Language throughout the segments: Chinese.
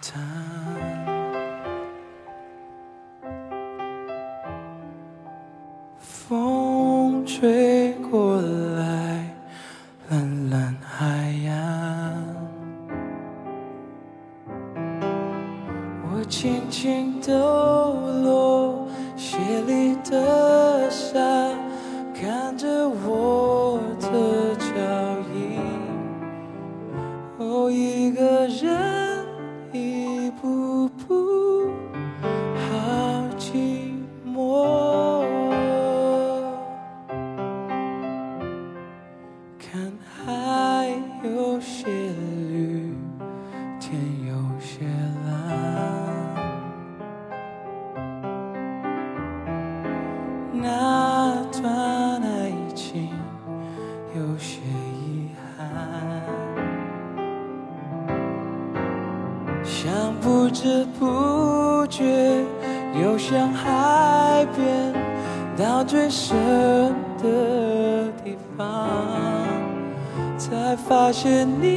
沙谢你。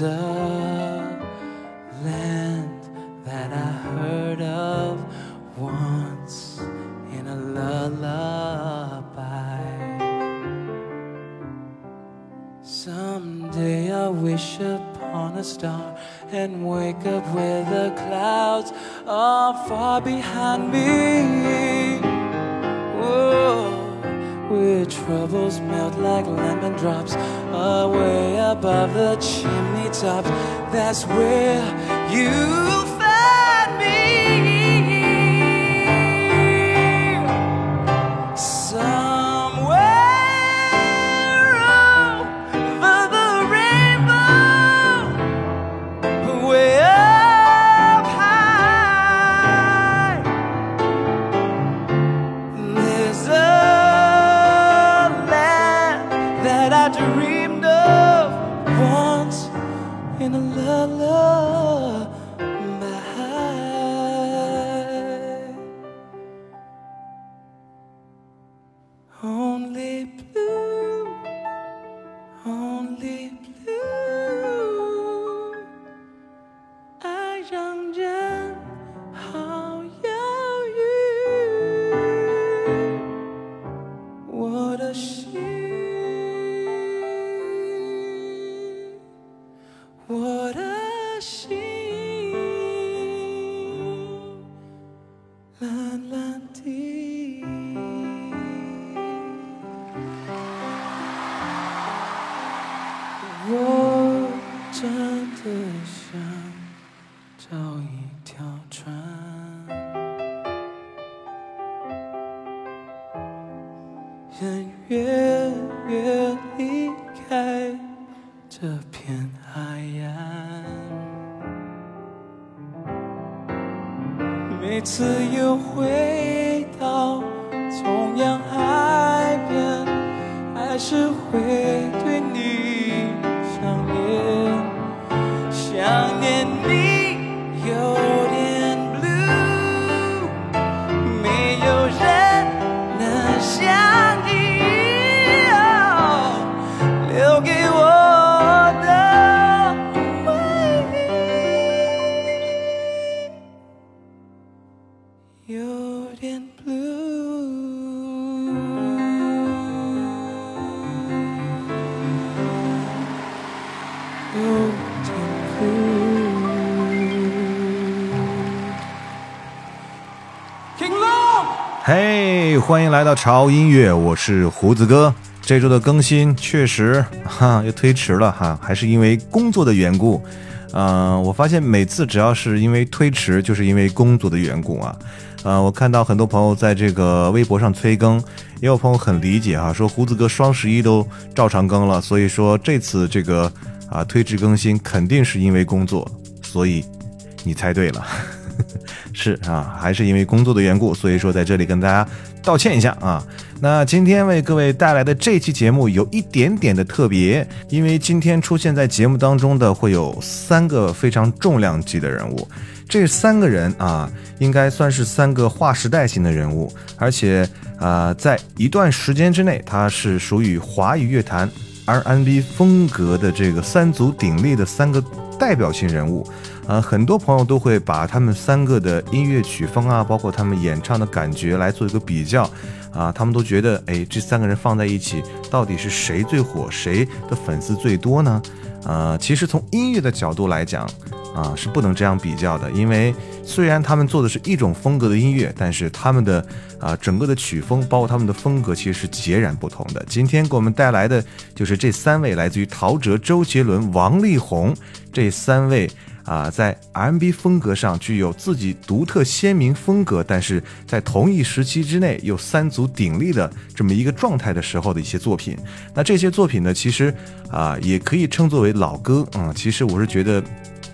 A land that I heard of once in a lullaby. Someday I'll wish upon a star and wake up where the clouds are far behind me. Where troubles melt like lemon drops away above the up, that's where you 这片海岸，每次又回到同样海边，还是会欢迎来到潮音乐，我是胡子哥。这周的更新确实 哈又推迟了哈，还是因为工作的缘故。嗯、我发现每次只要是因为推迟，就是因为工作的缘故啊。呃，我看到很多朋友在这个微博上催更，也有朋友很理解哈，说胡子哥双十一都照常更了，所以说这次这个啊推迟更新肯定是因为工作，所以你猜对了。是啊，还是因为工作的缘故，所以说在这里跟大家道歉一下啊。那今天为各位带来的这期节目有一点点的特别，因为今天出现在节目当中的会有三个非常重量级的人物，这三个人啊，应该算是三个划时代性的人物，而且啊、在一段时间之内，他是属于华语乐坛 R&B 风格的这个三足鼎立的三个代表性人物。呃，很多朋友都会把他们三个的音乐曲风啊，包括他们演唱的感觉来做一个比较，啊，他们都觉得，哎，这三个人放在一起，到底是谁最火，谁的粉丝最多呢？呃，其实从音乐的角度来讲，啊，是不能这样比较的，因为虽然他们做的是一种风格的音乐，但是他们的啊整个的曲风，包括他们的风格，其实是截然不同的。今天给我们带来的就是这三位来自于陶喆、周杰伦、王力宏这三位。啊，在 R&B 风格上具有自己独特鲜明风格，但是在同一时期之内又三足鼎立的这么一个状态的时候的一些作品。那这些作品呢，其实啊也可以称作为老歌啊、其实我是觉得，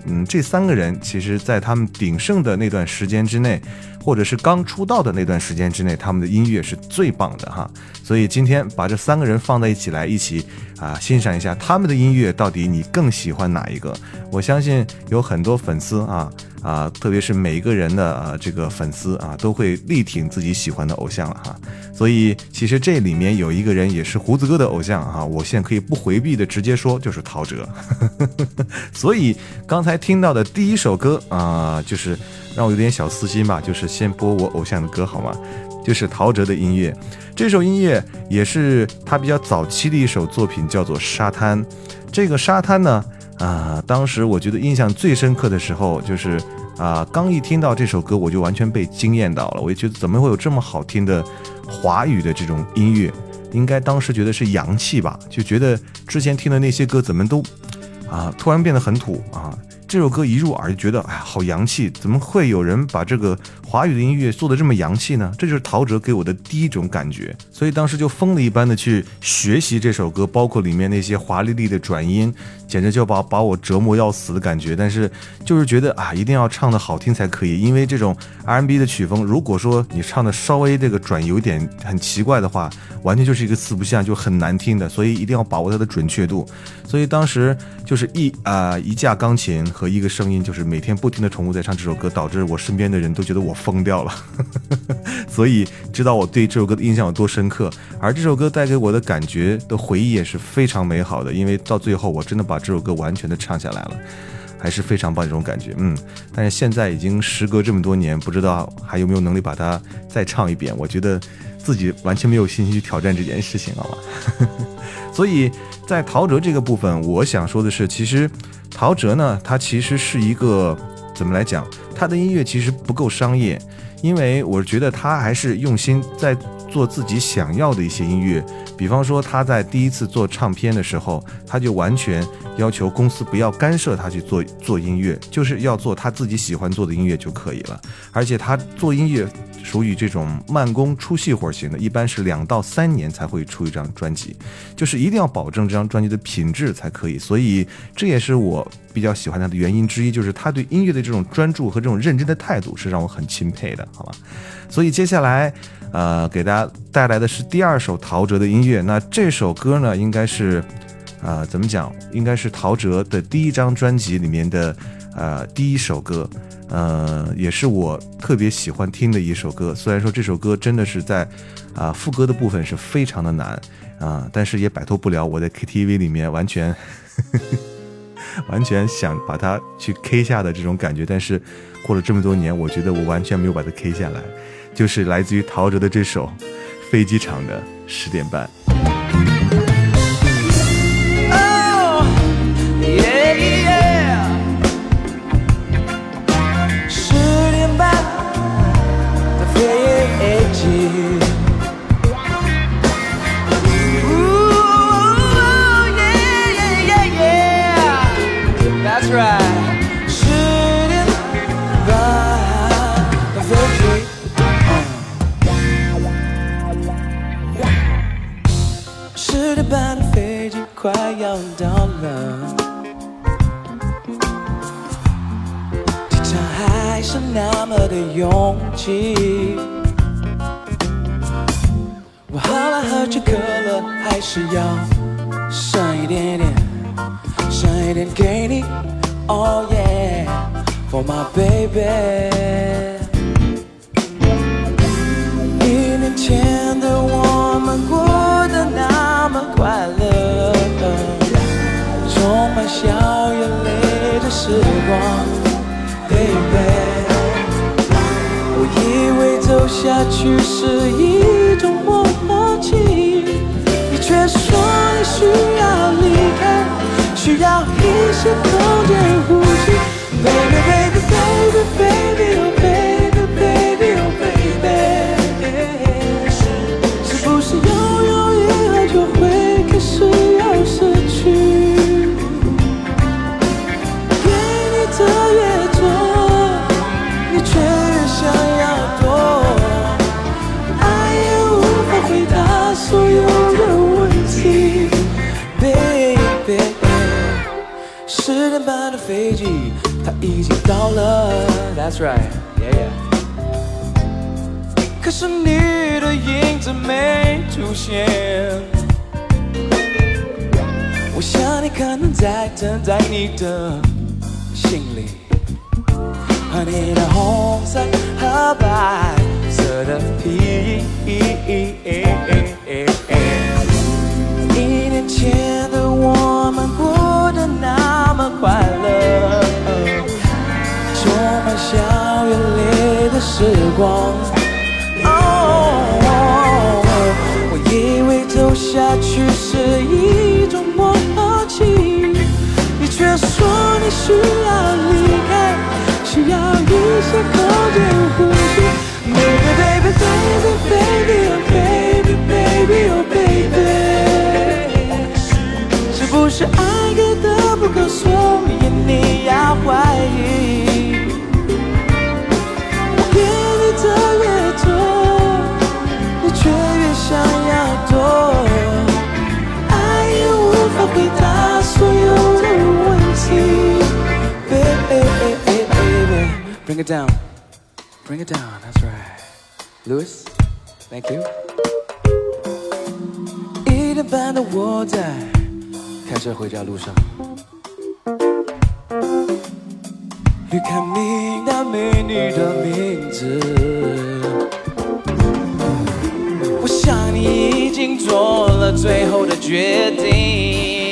嗯，这三个人其实在他们鼎盛的那段时间之内，或者是刚出道的那段时间之内，他们的音乐是最棒的哈。所以今天把这三个人放在一起来，一起啊欣赏一下他们的音乐，到底你更喜欢哪一个？我相信有很多粉丝啊啊，特别是每一个人的啊这个粉丝啊，都会力挺自己喜欢的偶像了哈。所以其实这里面有一个人也是胡子哥的偶像啊，我现在可以不回避的直接说，就是陶喆。所以刚才听到的第一首歌啊、就是让我有点小私心吧，就是先播我偶像的歌好吗？就是陶喆的音乐。这首音乐也是他比较早期的一首作品，叫做《沙滩》。这个沙滩呢，啊、当时我觉得印象最深刻的时候，就是啊、刚一听到这首歌，我就完全被惊艳到了。我也觉得怎么会有这么好听的华语的这种音乐？应该当时觉得是洋气吧，就觉得之前听的那些歌怎么都啊，突然变得很土啊。这首歌一入耳就觉得，哎，好洋气！怎么会有人把这个华语的音乐做得这么洋气呢？这就是陶喆给我的第一种感觉，所以当时就疯了一般的去学习这首歌，包括里面那些华丽丽的转音，简直就把把我折磨要死的感觉。但是就是觉得啊，一定要唱得好听才可以，因为这种 R&B 的曲风，如果说你唱的稍微这个转有点很奇怪的话，完全就是一个四不像，就很难听的。所以一定要把握它的准确度。所以当时就是一啊、一架钢琴和一个声音，就是每天不停的重复在唱这首歌，导致我身边的人都觉得我疯掉了。所以知道我对这首歌的印象有多深刻，而这首歌带给我的感觉的回忆也是非常美好的，因为到最后我真的把这首歌完全的唱下来了。还是非常棒这种感觉，嗯，但是现在已经时隔这么多年，不知道还有没有能力把它再唱一遍。我觉得自己完全没有信心去挑战这件事情，好吧？所以在陶喆这个部分，我想说的是，其实陶喆呢，他其实是一个怎么来讲，他的音乐其实不够商业，因为我觉得他还是用心在做自己想要的一些音乐。比方说他在第一次做唱片的时候，他就完全要求公司不要干涉他去做做音乐，就是要做他自己喜欢做的音乐就可以了。而且他做音乐属于这种慢工出细活型的，一般是两到三年才会出一张专辑，就是一定要保证这张专辑的品质才可以。所以这也是我比较喜欢他的原因之一，就是他对音乐的这种专注和这种认真的态度是让我很钦佩的，好吧？所以接下来。呃，给大家带来的是第二首陶喆的音乐。那这首歌呢，应该是，呃，怎么讲？应该是陶喆的第一张专辑里面的，呃，第一首歌。呃，也是我特别喜欢听的一首歌。虽然说这首歌真的是在，啊，副歌的部分是非常的难啊，但是也摆脱不了我在 KTV 里面完全，完全想把它去 K 下的这种感觉。但是过了这么多年，我觉得我完全没有把它 K 下来。就是来自于陶喆的这首《飞机场的十点半》。Oh, yeah, 勇气。我喝了喝这可乐，还是要剩一点点，剩一点给你。Oh yeah, for my baby。一年前的我们过得那么快乐，充满笑眼泪的时光，baby。我以为走下去是一种默契，你却说你需要离开，需要一些空间呼吸。Baby baby baby baby 已经到了，That's right，yeah yeah。可是你的影子没出现，我想你可能在等待你的行李。和你的红色和白色的皮衣。一年前需要 down, bring it down. That's right, Louis. Thank you. 一点半的我在开车回家路上，you can meet 那美女的名字，我想你已经做了最后的决定。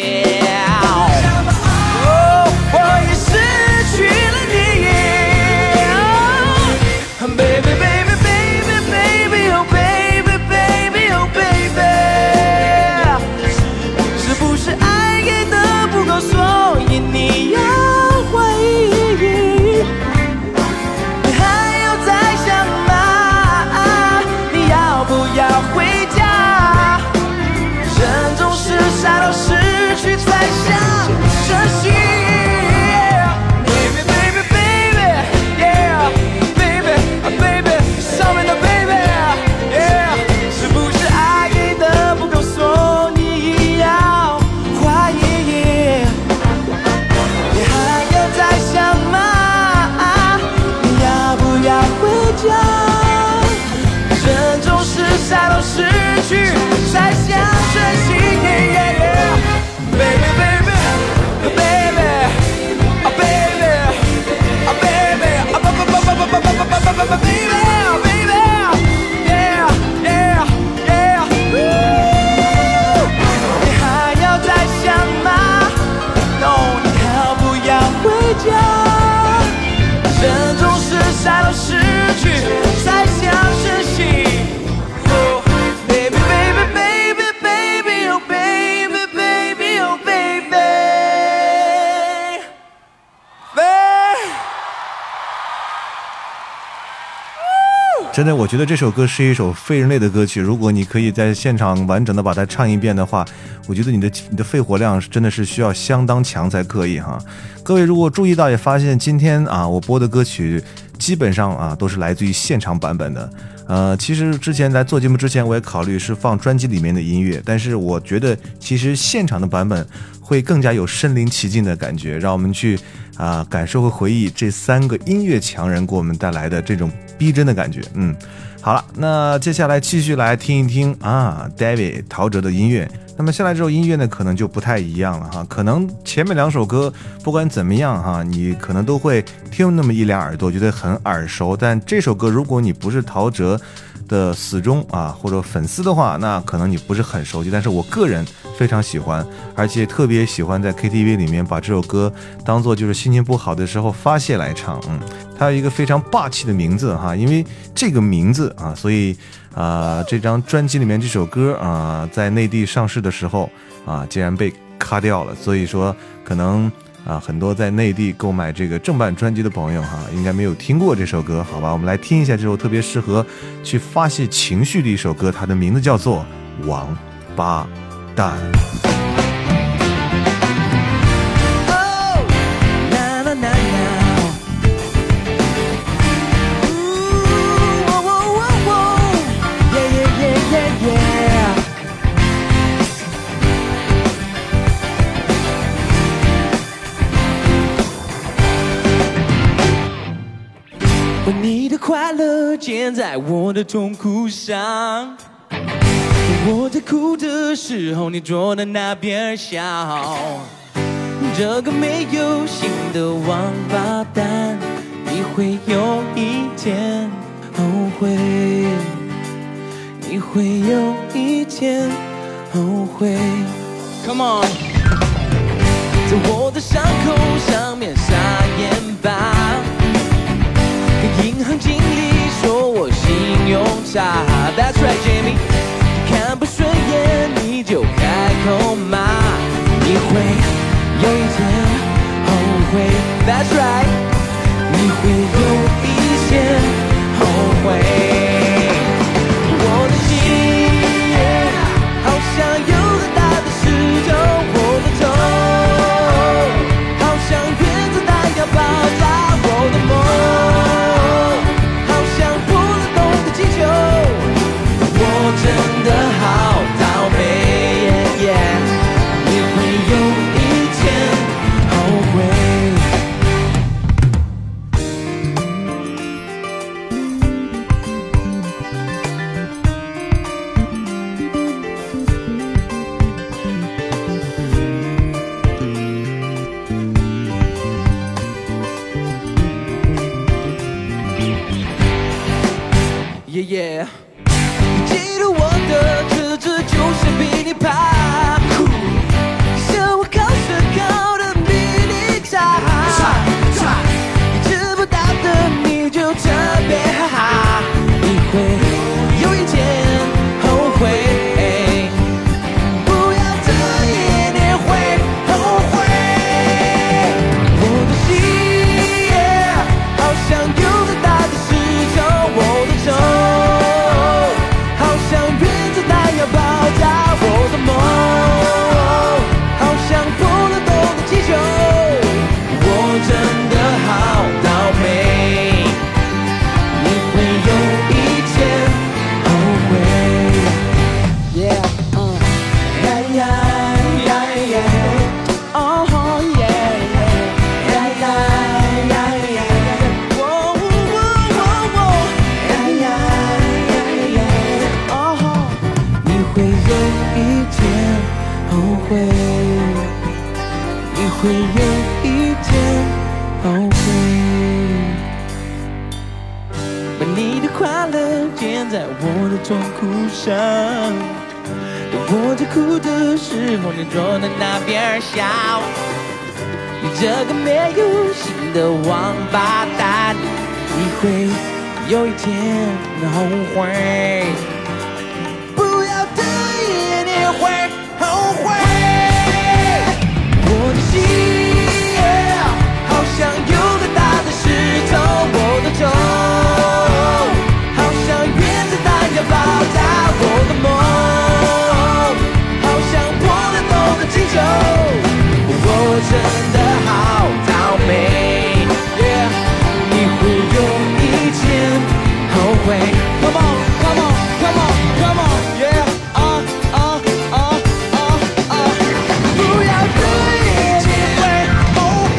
真的，我觉得这首歌是一首非人类的歌曲。如果你可以在现场完整的把它唱一遍的话，我觉得你的你的肺活量真的是需要相当强才可以哈。各位如果注意到也发现，今天啊我播的歌曲基本上啊都是来自于现场版本的。呃，其实之前来做节目之前，我也考虑是放专辑里面的音乐，但是我觉得其实现场的版本会更加有身临其境的感觉，让我们去啊、感受和回忆这三个音乐强人给我们带来的这种逼真的感觉。嗯，好了，那接下来继续来听一听啊，David 陶喆的音乐。那么下来这首音乐呢，可能就不太一样了哈。可能前面两首歌不管怎么样哈，你可能都会听那么一两耳朵，觉得很耳熟。但这首歌，如果你不是陶喆的死忠啊或者粉丝的话，那可能你不是很熟悉。但是我个人非常喜欢，而且特别喜欢在 KTV 里面把这首歌当做就是心情不好的时候发泄来唱。嗯，它有一个非常霸气的名字哈，因为这个名字啊，所以啊、这张专辑里面这首歌啊、在内地上市的时候啊，竟然被卡掉了。所以说可能。啊，很多在内地购买这个正版专辑的朋友哈，应该没有听过这首歌，好吧？我们来听一下这首特别适合去发泄情绪的一首歌，它的名字叫做《王八蛋》。在我的痛苦上。我在哭的时候，你坐在那边笑。这个没有心的王八蛋，你会有一天后悔，你会有一天后悔。Come on，在我的伤口上面撒下，That's right, Jamie。看不顺眼你就开口骂，你会有一天后悔，That's right。你会有一天后悔。Yeah。痛苦上。当我在哭的时候，你坐在那边笑。你这个没有心的王八蛋，你会有一天后悔。我真的好倒霉。Yeah，你会有一天后悔。Come on, come on, come on, come on, yeah，啊啊啊啊啊！不要对你会后悔。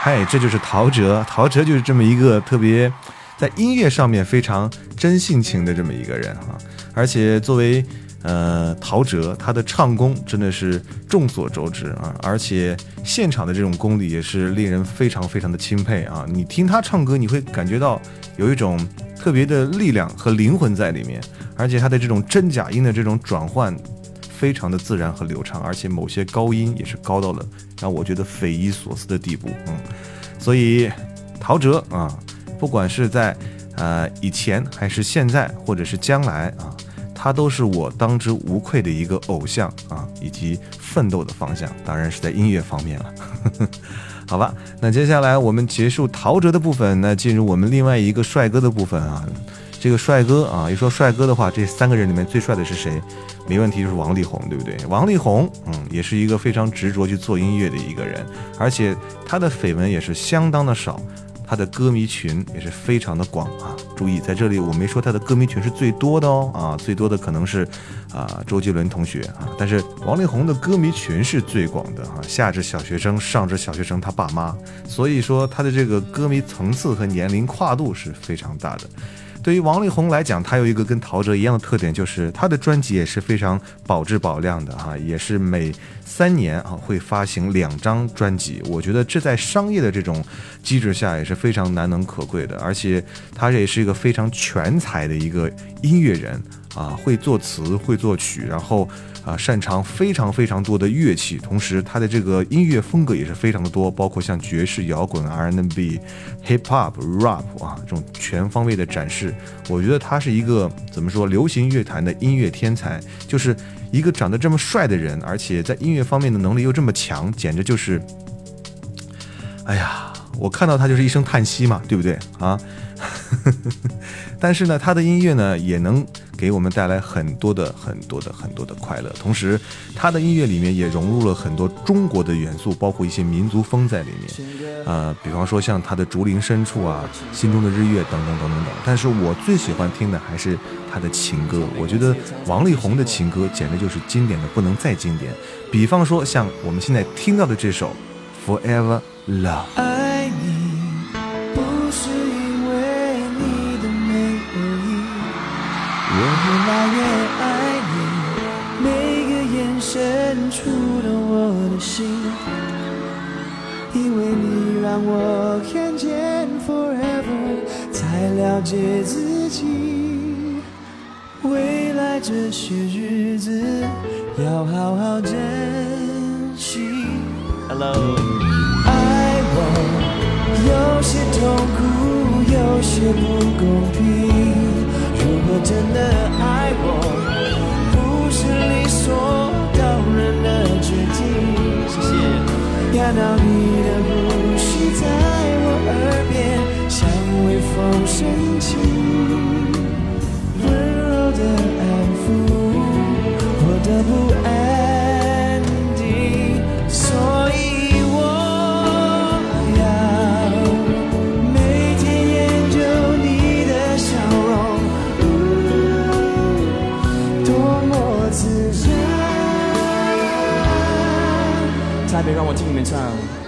嗨，这就是陶喆，陶喆就是这么一个特别在音乐上面非常真性情的这么一个人哈、而且作为呃陶喆，他的唱功真的是众所周知啊，而且现场的这种功力也是令人非常非常的钦佩啊。你听他唱歌，你会感觉到有一种特别的力量和灵魂在里面，而且他的这种真假音的这种转换。非常的自然和流畅，而且某些高音也是高到了让我觉得匪夷所思的地步。嗯，所以陶喆啊，不管是在呃以前还是现在，或者是将来啊，他都是我当之无愧的一个偶像啊，以及奋斗的方向，当然是在音乐方面了。好吧，那接下来我们结束陶喆的部分，那进入我们另外一个帅哥的部分啊。这个帅哥啊，一说帅哥的话，这三个人里面最帅的是谁？没问题，就是王力宏，对不对？王力宏，嗯，也是一个非常执着去做音乐的一个人，而且他的绯闻也是相当的少，他的歌迷群也是非常的广啊。注意，在这里我没说他的歌迷群是最多的哦，啊，最多的可能是啊周杰伦同学啊，但是王力宏的歌迷群是最广的啊，下至小学生，上至小学生他爸妈，所以说他的这个歌迷层次和年龄跨度是非常大的。对于王力宏来讲，他有一个跟陶喆一样的特点，就是他的专辑也是非常保质保量的哈，也是每三年啊会发行两张专辑。我觉得这在商业的这种机制下也是非常难能可贵的，而且他也是一个非常全才的一个音乐人啊，会作词，会作曲，然后啊擅长非常非常多的乐器，同时他的这个音乐风格也是非常的多，包括像爵士、摇滚、R&B、Hip Hop、Rap 啊这种全方位的展示。我觉得他是一个怎么说流行乐坛的音乐天才，就是一个长得这么帅的人，而且在音乐方面的能力又这么强，简直就是，哎呀，我看到他就是一声叹息嘛，对不对啊？但是呢，他的音乐呢也能给我们带来很多的、很多的、很多的快乐。同时，他的音乐里面也融入了很多中国的元素，包括一些民族风在里面。呃，比方说像他的《竹林深处》啊，《心中的日月》等等等等等。但是我最喜欢听的还是他的情歌。我觉得王力宏的情歌简直就是经典的不能再经典。比方说像我们现在听到的这首《Forever Love》。来越爱你，每个眼神触动我的心。因为你让我看见 forever，才了解自己。未来这些日子要好好珍惜。Hello，爱我有些痛苦，有些不公平。真的爱我，不是理所当然的决定。谢谢。看到你的呼吸在我耳边，像微风深情，温柔的安抚我的不安然。台北，让我听你们唱。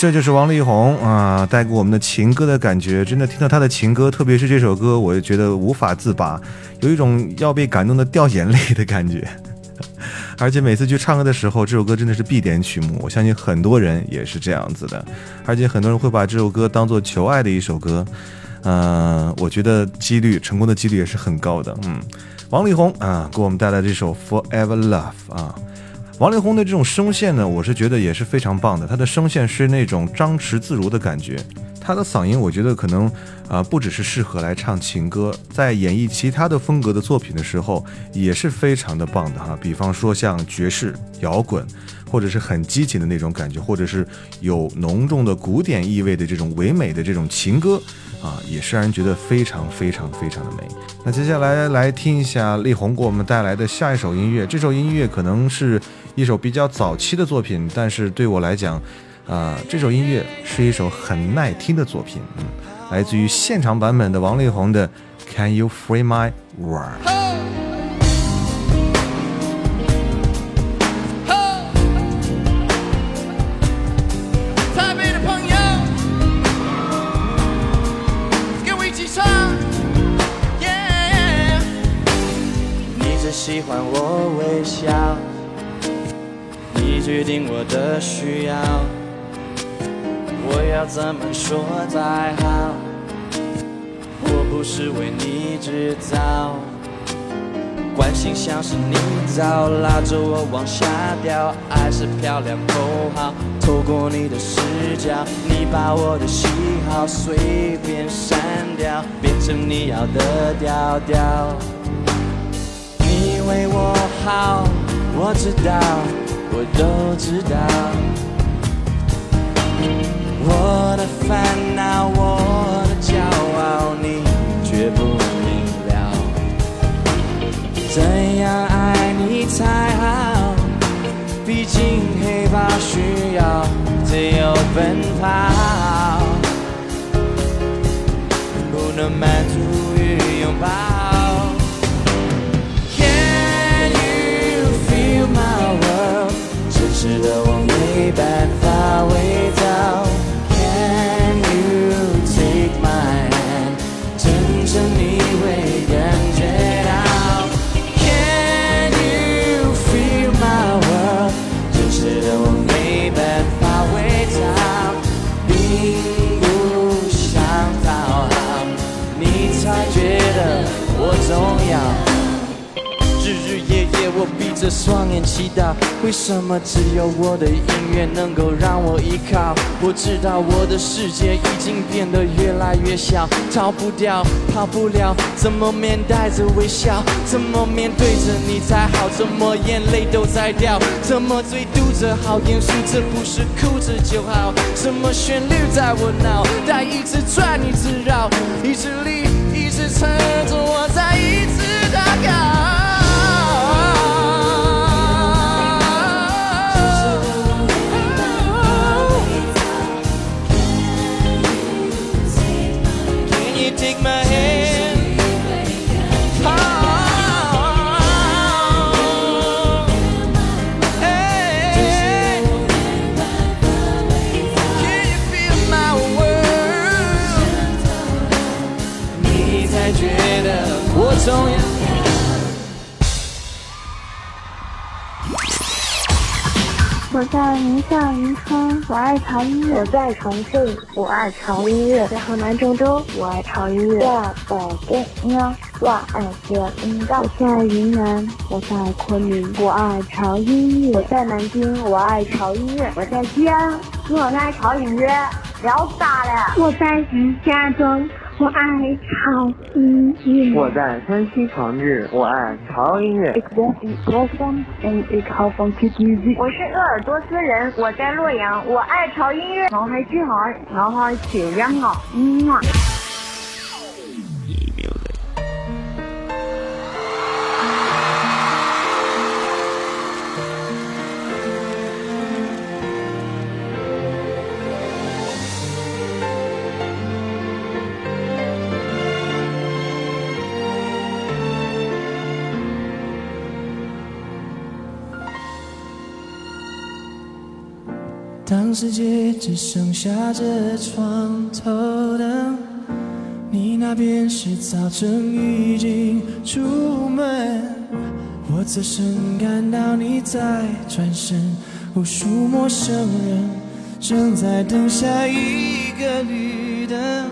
这就是王力宏啊，带给我们的情歌的感觉。真的听到他的情歌，特别是这首歌，我就觉得无法自拔，有一种要被感动的掉眼泪的感觉。而且每次去唱歌的时候，这首歌真的是必点曲目。我相信很多人也是这样子的，而且很多人会把这首歌当做求爱的一首歌。嗯，我觉得几率成功的几率也是很高的。嗯，王力宏啊，给我们带来这首《Forever Love》啊。王力宏的这种声线呢，我是觉得也是非常棒的。他的声线是那种张弛自如的感觉，他的嗓音我觉得可能啊不只是适合来唱情歌，在演绎其他的风格的作品的时候也是非常的棒的哈。比方说像爵士、摇滚，或者是很激情的那种感觉，或者是有浓重的古典意味的这种唯美的这种情歌啊，也是让人觉得非常非常非常的美。那接下来来听一下力宏给我们带来的下一首音乐，这首音乐可能是。一首比较早期的作品，但是对我来讲，啊，这首音乐是一首很耐听的作品，嗯，来自于现场版本的王力宏的《Can You Free My World》。喜欢我微笑。决定我的需要，我要怎么说才好？我不是为你制造，关心像是泥沼，拉着我往下掉。爱是漂亮口号，透过你的视角，你把我的喜好随便删掉，变成你要的调调。你为我好，我知道。我都知道，我的烦恼，我的骄傲，你却不明了。怎样爱你才好？毕竟黑豹需要自由奔跑，不能满足于拥抱。着双眼祈祷，为什么只有我的音乐能够让我依靠？我知道我的世界已经变得越来越小，逃不掉，跑不了，怎么面带着微笑？怎么面对着你才好？怎么眼泪都在掉？怎么嘴嘟着好严肃？这不是哭着就好？什么旋律在我脑袋一直转一直绕？意志力一直撑着我再一次祷告。我在宁夏银川，我爱潮音乐；我在重庆，我爱潮音乐；在河南郑州，我爱潮音乐；在北京，我爱潮音乐；我在云南，我在昆明，我爱潮音乐；我在南京，我爱潮音乐；我在西安，我爱潮音乐。要炸了！我在石家庄。我爱潮音乐。我在山西长治，我爱潮音乐。我是鄂尔多斯人，我在洛阳，我爱潮音乐。脑海女孩，上海漂亮啊！嗯啊。世界只剩下这床头灯，你那边是早晨已经出门，我侧身看到你在转身，无数陌生人正在等下一个绿灯，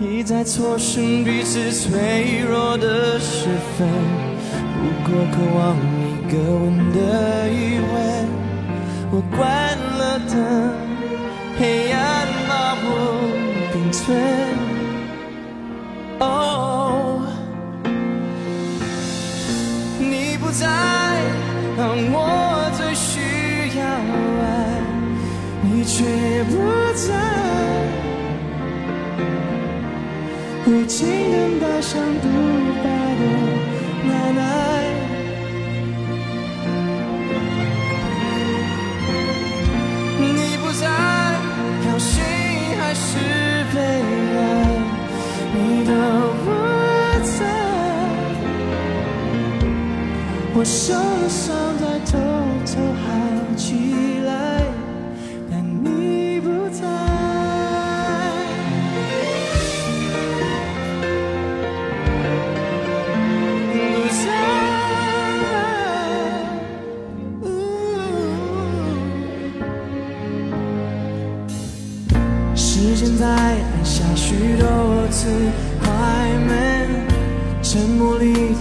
一再错失彼此脆弱的时分，不过渴望一个吻的余温，我关灯，黑暗把我并存。哦，你不在，当我最需要爱，你却不在。无情灯把像独白我受了伤，再偷偷好起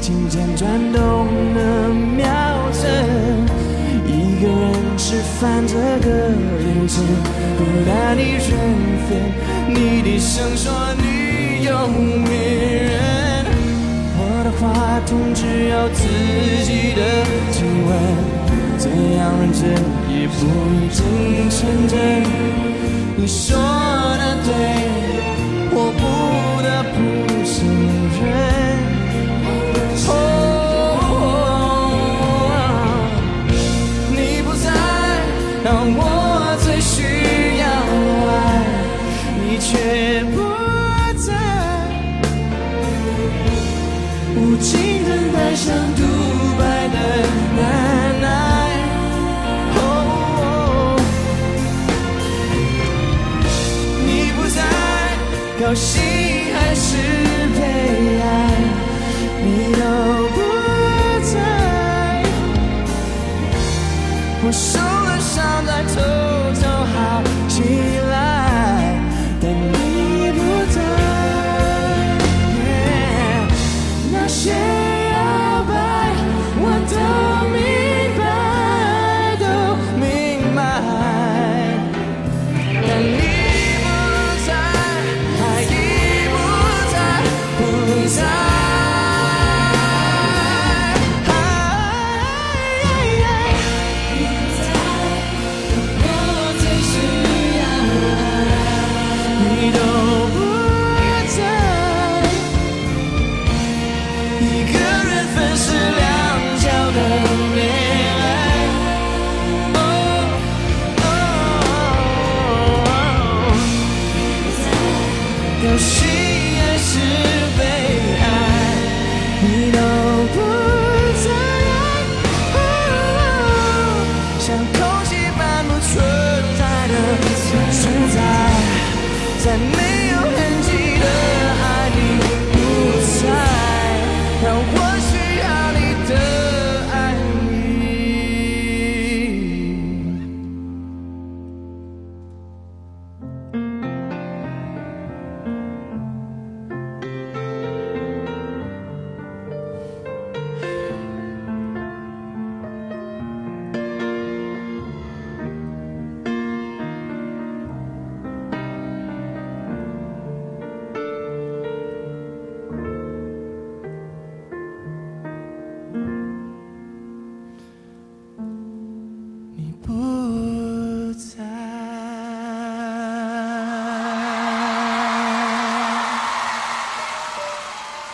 里听见转动的秒针。一个人吃饭这个日子，不带你缘分，你低声说你有别人。我的话筒只有自己的体温，怎样认真也不一定成真。你说的对，我不得不承认。高兴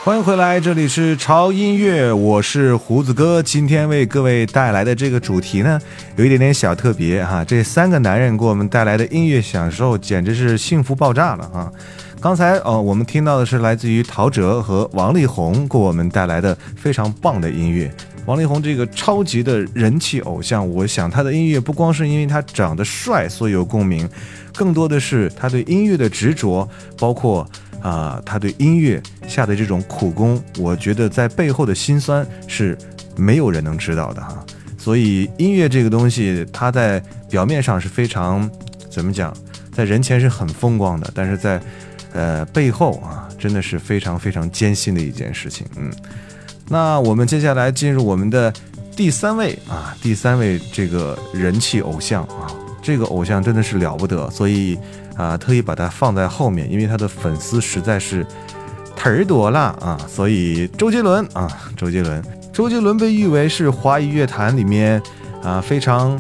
欢迎回来，这里是潮音乐，我是胡子哥。今天为各位带来的这个主题呢，有一点点小特别哈。这三个男人给我们带来的音乐享受，简直是幸福爆炸了啊！刚才呃，我们听到的是来自于陶喆和王力宏给我们带来的非常棒的音乐。王力宏这个超级的人气偶像，我想他的音乐不光是因为他长得帅所以有共鸣，更多的是他对音乐的执着，包括啊、他对音乐下的这种苦功，我觉得在背后的辛酸是没有人能知道的哈。所以音乐这个东西，它在表面上是非常怎么讲，在人前是很风光的，但是在呃背后啊，真的是非常非常艰辛的一件事情。嗯，那我们接下来进入我们的第三位啊，第三位这个人气偶像啊，这个偶像真的是了不得，所以啊，特意把它放在后面，因为他的粉丝实在是忒儿多了啊，所以周杰伦啊，周杰伦，周杰伦被誉为是华语乐坛里面啊非常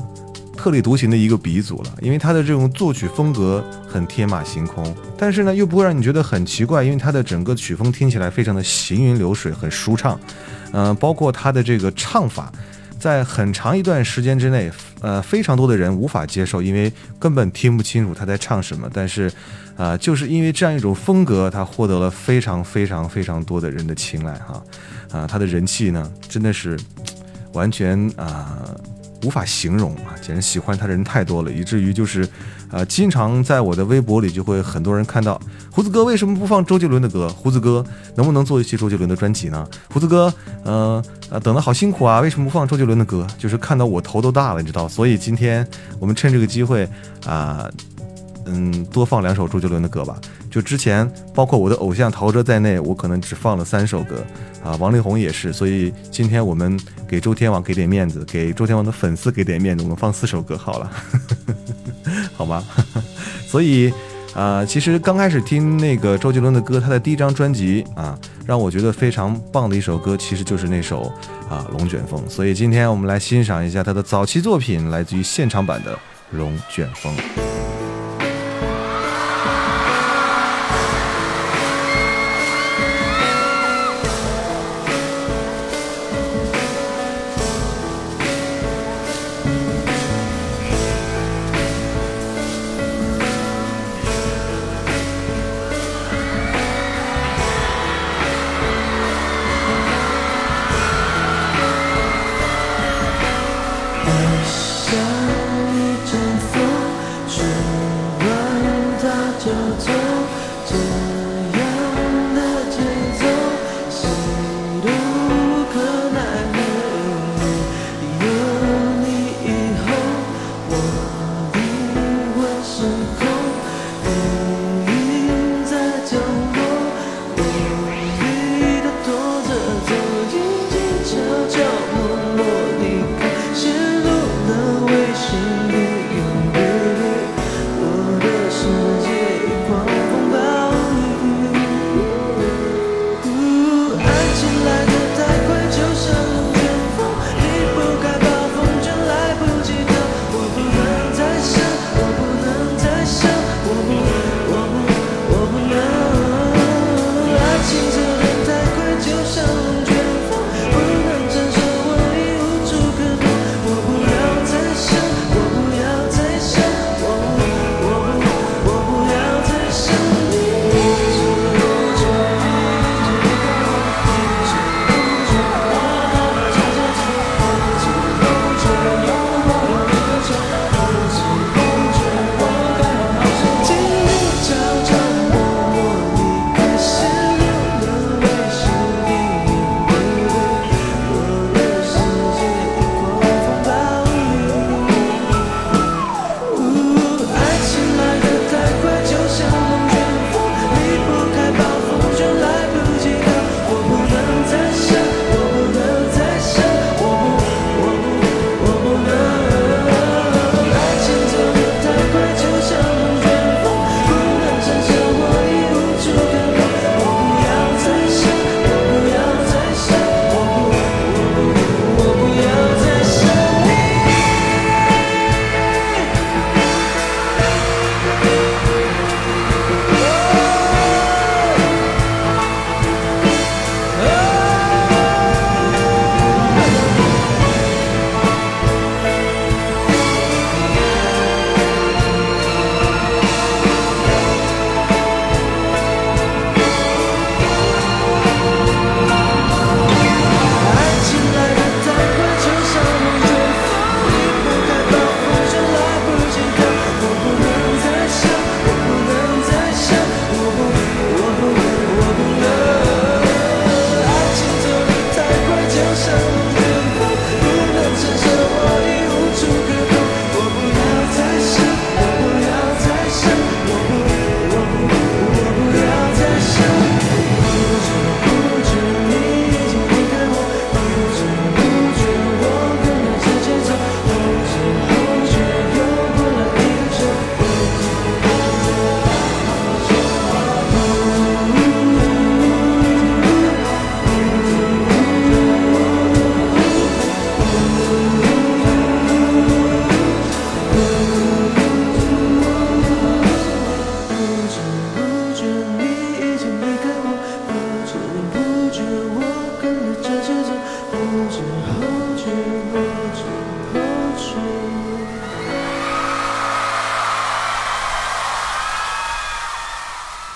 特立独行的一个鼻祖了，因为他的这种作曲风格很天马行空，但是呢又不会让你觉得很奇怪，因为他的整个曲风听起来非常的行云流水，很舒畅，嗯、包括他的这个唱法。在很长一段时间之内，呃，非常多的人无法接受，因为根本听不清楚他在唱什么。但是，啊，就是因为这样一种风格，他获得了非常非常非常多的人的青睐哈，啊，他的人气呢，真的是完全啊、无法形容啊，简直喜欢他的人太多了，以至于就是，啊，经常在我的微博里就会很多人看到胡子哥为什么不放周杰伦的歌？胡子哥能不能做一期周杰伦的专辑呢？胡子哥，呃呃，等的好辛苦啊，为什么不放周杰伦的歌？就是看到我头都大了，你知道，所以今天我们趁这个机会啊。嗯，多放两首周杰伦的歌吧。就之前，包括我的偶像陶喆在内，我可能只放了三首歌啊。王力宏也是，所以今天我们给周天王给点面子，给周天王的粉丝给点面子，我们放四首歌好了，好吗？所以啊、其实刚开始听那个周杰伦的歌，他的第一张专辑啊，让我觉得非常棒的一首歌，其实就是那首啊《龙卷风》。所以今天我们来欣赏一下他的早期作品，来自于现场版的《龙卷风》。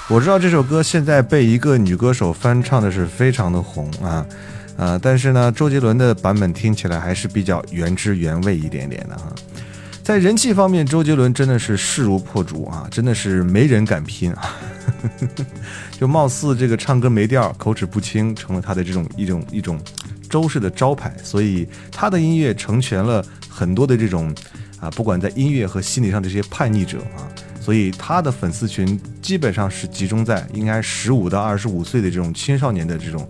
我知道这首歌现在被一个女歌手翻唱的是非常的红啊，呃，但是呢，周杰伦的版本听起来还是比较原汁原味一点点的哈。在人气方面，周杰伦真的是势如破竹啊，真的是没人敢拼啊。就貌似这个唱歌没调、口齿不清，成了他的这种一种一种周氏的招牌，所以他的音乐成全了很多的这种啊，不管在音乐和心理上这些叛逆者啊。所以他的粉丝群基本上是集中在应该十五到二十五岁的这种青少年的这种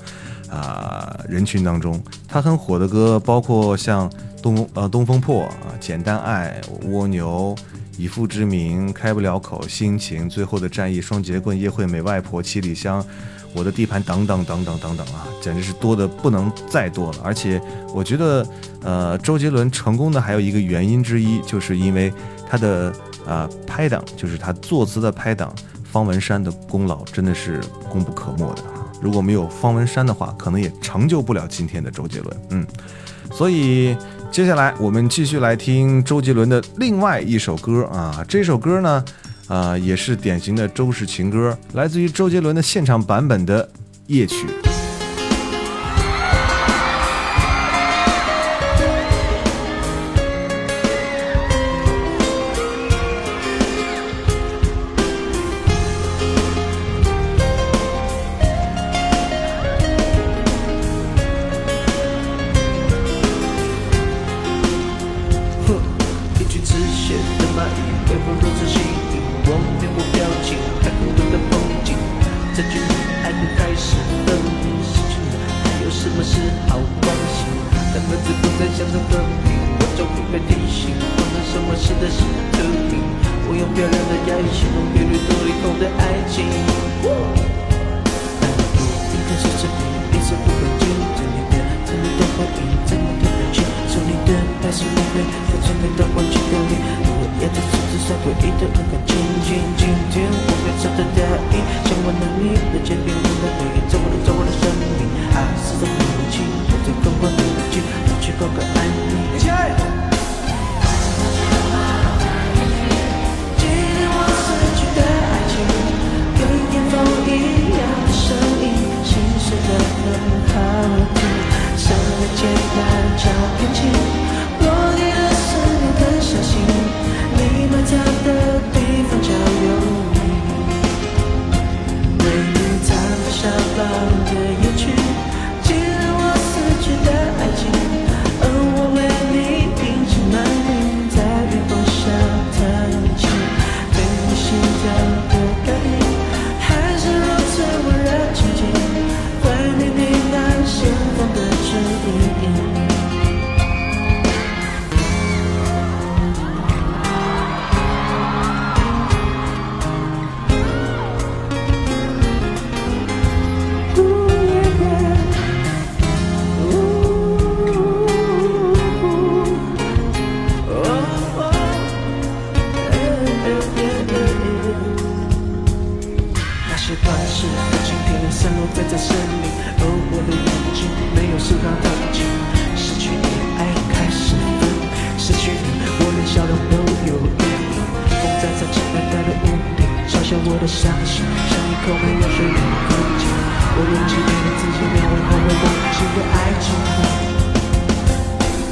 啊人群当中。他很火的歌包括像东呃东风破啊、简单爱、蜗牛、以父之名、开不了口、心情、最后的战役、双截棍、叶惠美、外婆、七里香、我的地盘等等等等等等啊，简直是多的不能再多了。而且我觉得呃周杰伦成功的还有一个原因之一，就是因为他的。啊，拍档就是他作词的拍档方文山的功劳真的是功不可没的啊！如果没有方文山的话，可能也成就不了今天的周杰伦。嗯，所以接下来我们继续来听周杰伦的另外一首歌啊，这首歌呢，啊也是典型的周氏情歌，来自于周杰伦的现场版本的《夜曲》。真的是秃顶。我用漂亮的押韵形容频率多里空的爱情。应该是这边，一直不管就在你的，怎么的回应，怎么的表情，手的白色玫瑰，我准备到黄金表里。我也在自制三回一的勇敢前。今天我该穿的大衣，想完你的肩并我的回忆，走过了走过生命，还是在不清，我在狂的冷静，去高歌爱你。上了街道找天气我给的思念很小心你埋葬的地方叫幽冥为你的夜想我的伤心，像一口没有水的枯井。我用几年的自己，描绘后悔的几个爱情。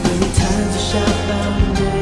为你弹奏下方的。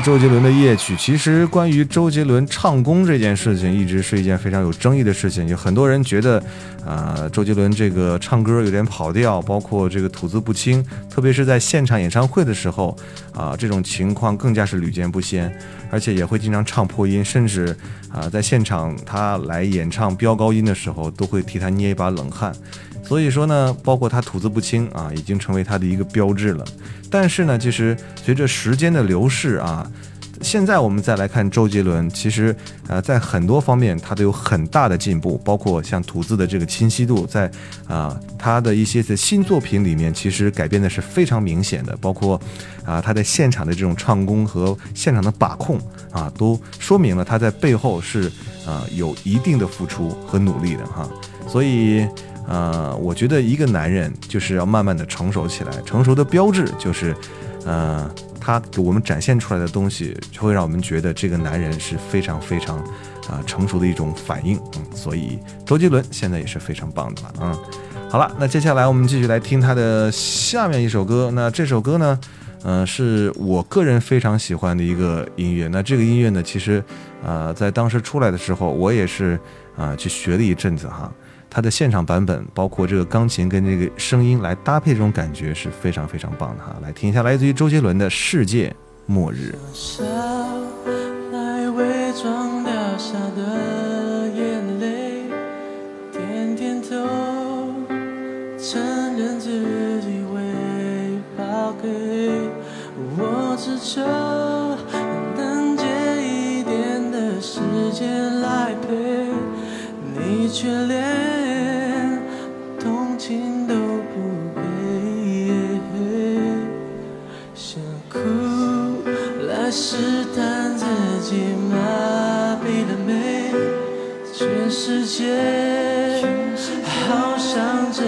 周杰伦的夜曲。其实关于周杰伦唱功这件事情，一直是一件非常有争议的事情。有很多人觉得，啊，周杰伦这个唱歌有点跑调，包括这个吐字不清，特别是在现场演唱会的时候，啊，这种情况更加是屡见不鲜，而且也会经常唱破音，甚至啊，在现场他来演唱飙高音的时候，都会替他捏一把冷汗。所以说呢，包括他吐字不清啊，已经成为他的一个标志了。但是呢，其实随着时间的流逝啊，现在我们再来看周杰伦，其实呃，在很多方面他都有很大的进步，包括像吐字的这个清晰度，在啊他的一些的新作品里面，其实改变的是非常明显的，包括啊他在现场的这种唱功和现场的把控啊，都说明了他在背后是啊有一定的付出和努力的哈，所以。呃，我觉得一个男人就是要慢慢的成熟起来，成熟的标志就是，呃，他给我们展现出来的东西，就会让我们觉得这个男人是非常非常啊成熟的一种反应。嗯，所以周杰伦现在也是非常棒的了。嗯，好了，那接下来我们继续来听他的下面一首歌。那这首歌呢，嗯，是我个人非常喜欢的一个音乐。那这个音乐呢，其实，呃，在当时出来的时候，我也是啊去学了一阵子哈。它的现场版本，包括这个钢琴跟这个声音来搭配，这种感觉是非常非常棒的哈。来听一下来自于周杰伦的《世界末日》。却连。试探自己麻痹了没？全世界好像只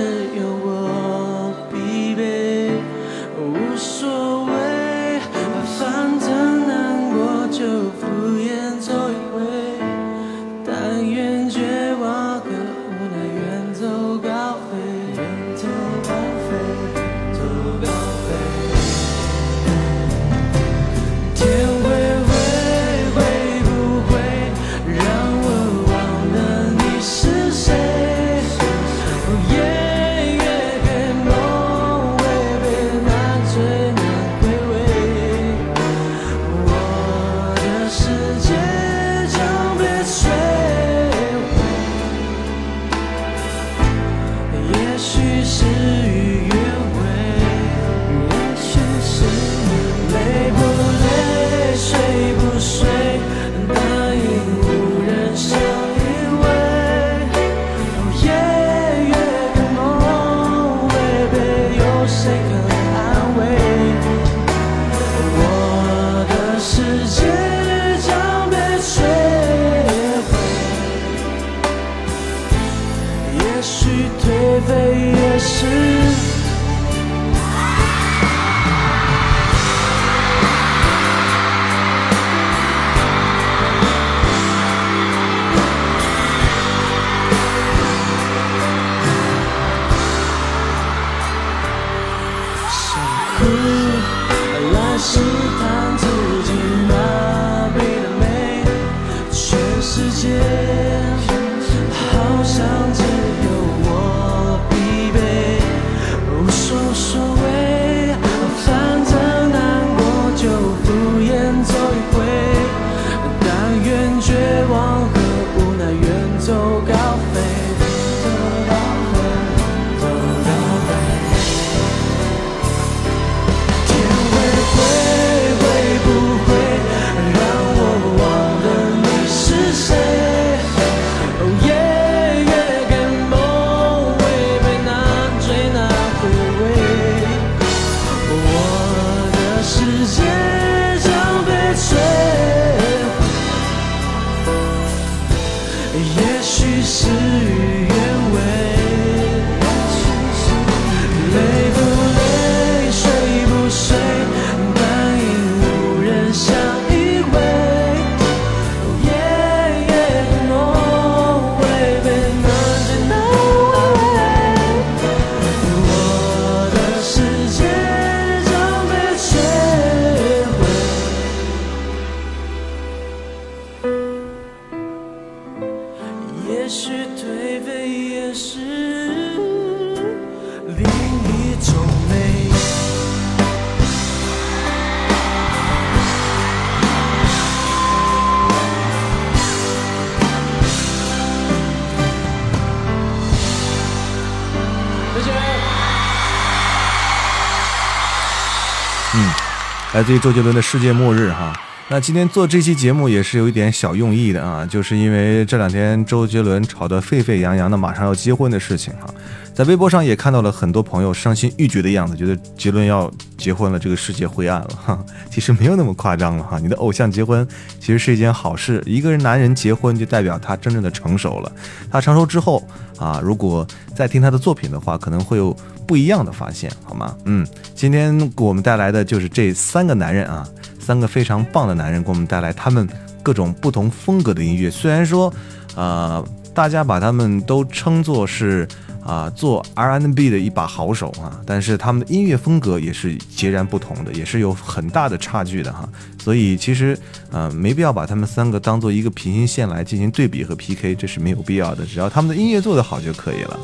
这周杰伦的《世界末日》哈。那今天做这期节目也是有一点小用意的啊，就是因为这两天周杰伦吵得沸沸扬扬的，马上要结婚的事情哈，在微博上也看到了很多朋友伤心欲绝的样子，觉得杰伦要结婚了，这个世界灰暗了哈。其实没有那么夸张了哈，你的偶像结婚其实是一件好事，一个人男人结婚就代表他真正的成熟了，他成熟之后啊，如果再听他的作品的话，可能会有不一样的发现，好吗？嗯，今天给我们带来的就是这三个男人啊。三个非常棒的男人给我们带来他们各种不同风格的音乐。虽然说，呃，大家把他们都称作是啊做 R&B 的一把好手啊，但是他们的音乐风格也是截然不同的，也是有很大的差距的哈。所以其实呃没必要把他们三个当做一个平行线来进行对比和 PK，这是没有必要的。只要他们的音乐做得好就可以了。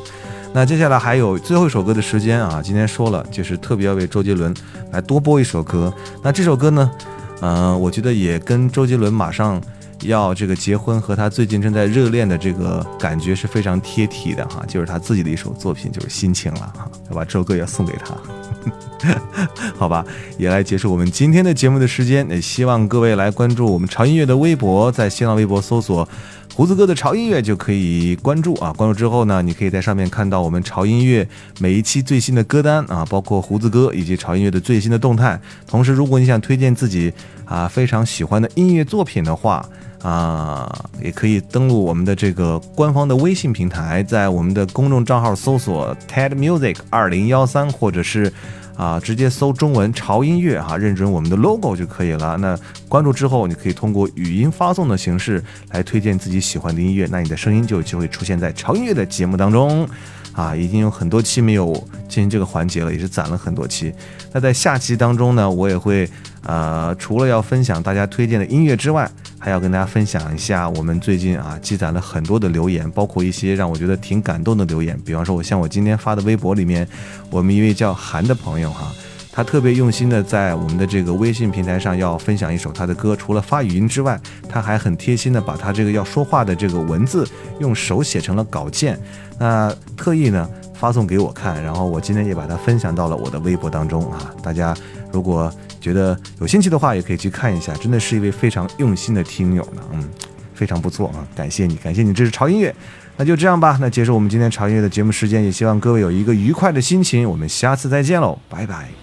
那接下来还有最后一首歌的时间啊，今天说了就是特别要为周杰伦来多播一首歌。那这首歌呢，呃，我觉得也跟周杰伦马上要这个结婚和他最近正在热恋的这个感觉是非常贴题的哈，就是他自己的一首作品，就是《心情》了哈，要把这首歌也送给他，好吧？也来结束我们今天的节目的时间，也希望各位来关注我们潮音乐的微博，在新浪微博搜索。胡子哥的潮音乐就可以关注啊！关注之后呢，你可以在上面看到我们潮音乐每一期最新的歌单啊，包括胡子哥以及潮音乐的最新的动态。同时，如果你想推荐自己啊非常喜欢的音乐作品的话啊，也可以登录我们的这个官方的微信平台，在我们的公众账号搜索 TED Music 二零幺三，或者是。啊，直接搜中文潮音乐哈，认准我们的 logo 就可以了。那关注之后，你可以通过语音发送的形式来推荐自己喜欢的音乐，那你的声音就有机会出现在潮音乐的节目当中。啊，已经有很多期没有进行这个环节了，也是攒了很多期。那在下期当中呢，我也会呃，除了要分享大家推荐的音乐之外，还要跟大家分享一下我们最近啊积攒了很多的留言，包括一些让我觉得挺感动的留言。比方说，我像我今天发的微博里面，我们一位叫韩的朋友哈。他特别用心的在我们的这个微信平台上要分享一首他的歌，除了发语音之外，他还很贴心的把他这个要说话的这个文字用手写成了稿件，那特意呢发送给我看，然后我今天也把它分享到了我的微博当中啊。大家如果觉得有兴趣的话，也可以去看一下，真的是一位非常用心的听友呢，嗯，非常不错啊，感谢你，感谢你支持潮音乐。那就这样吧，那结束我们今天潮音乐的节目时间，也希望各位有一个愉快的心情，我们下次再见喽，拜拜。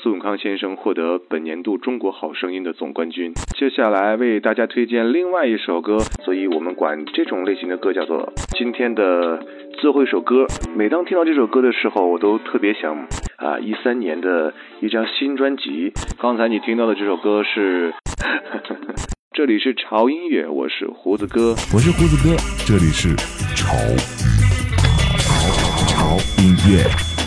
苏永康先生获得本年度中国好声音的总冠军。接下来为大家推荐另外一首歌，所以我们管这种类型的歌叫做今天的最后一首歌。每当听到这首歌的时候，我都特别想啊，一三年的一张新专辑。刚才你听到的这首歌是，这里是潮音乐，我是胡子哥。我是胡子哥，这里是潮潮潮音乐。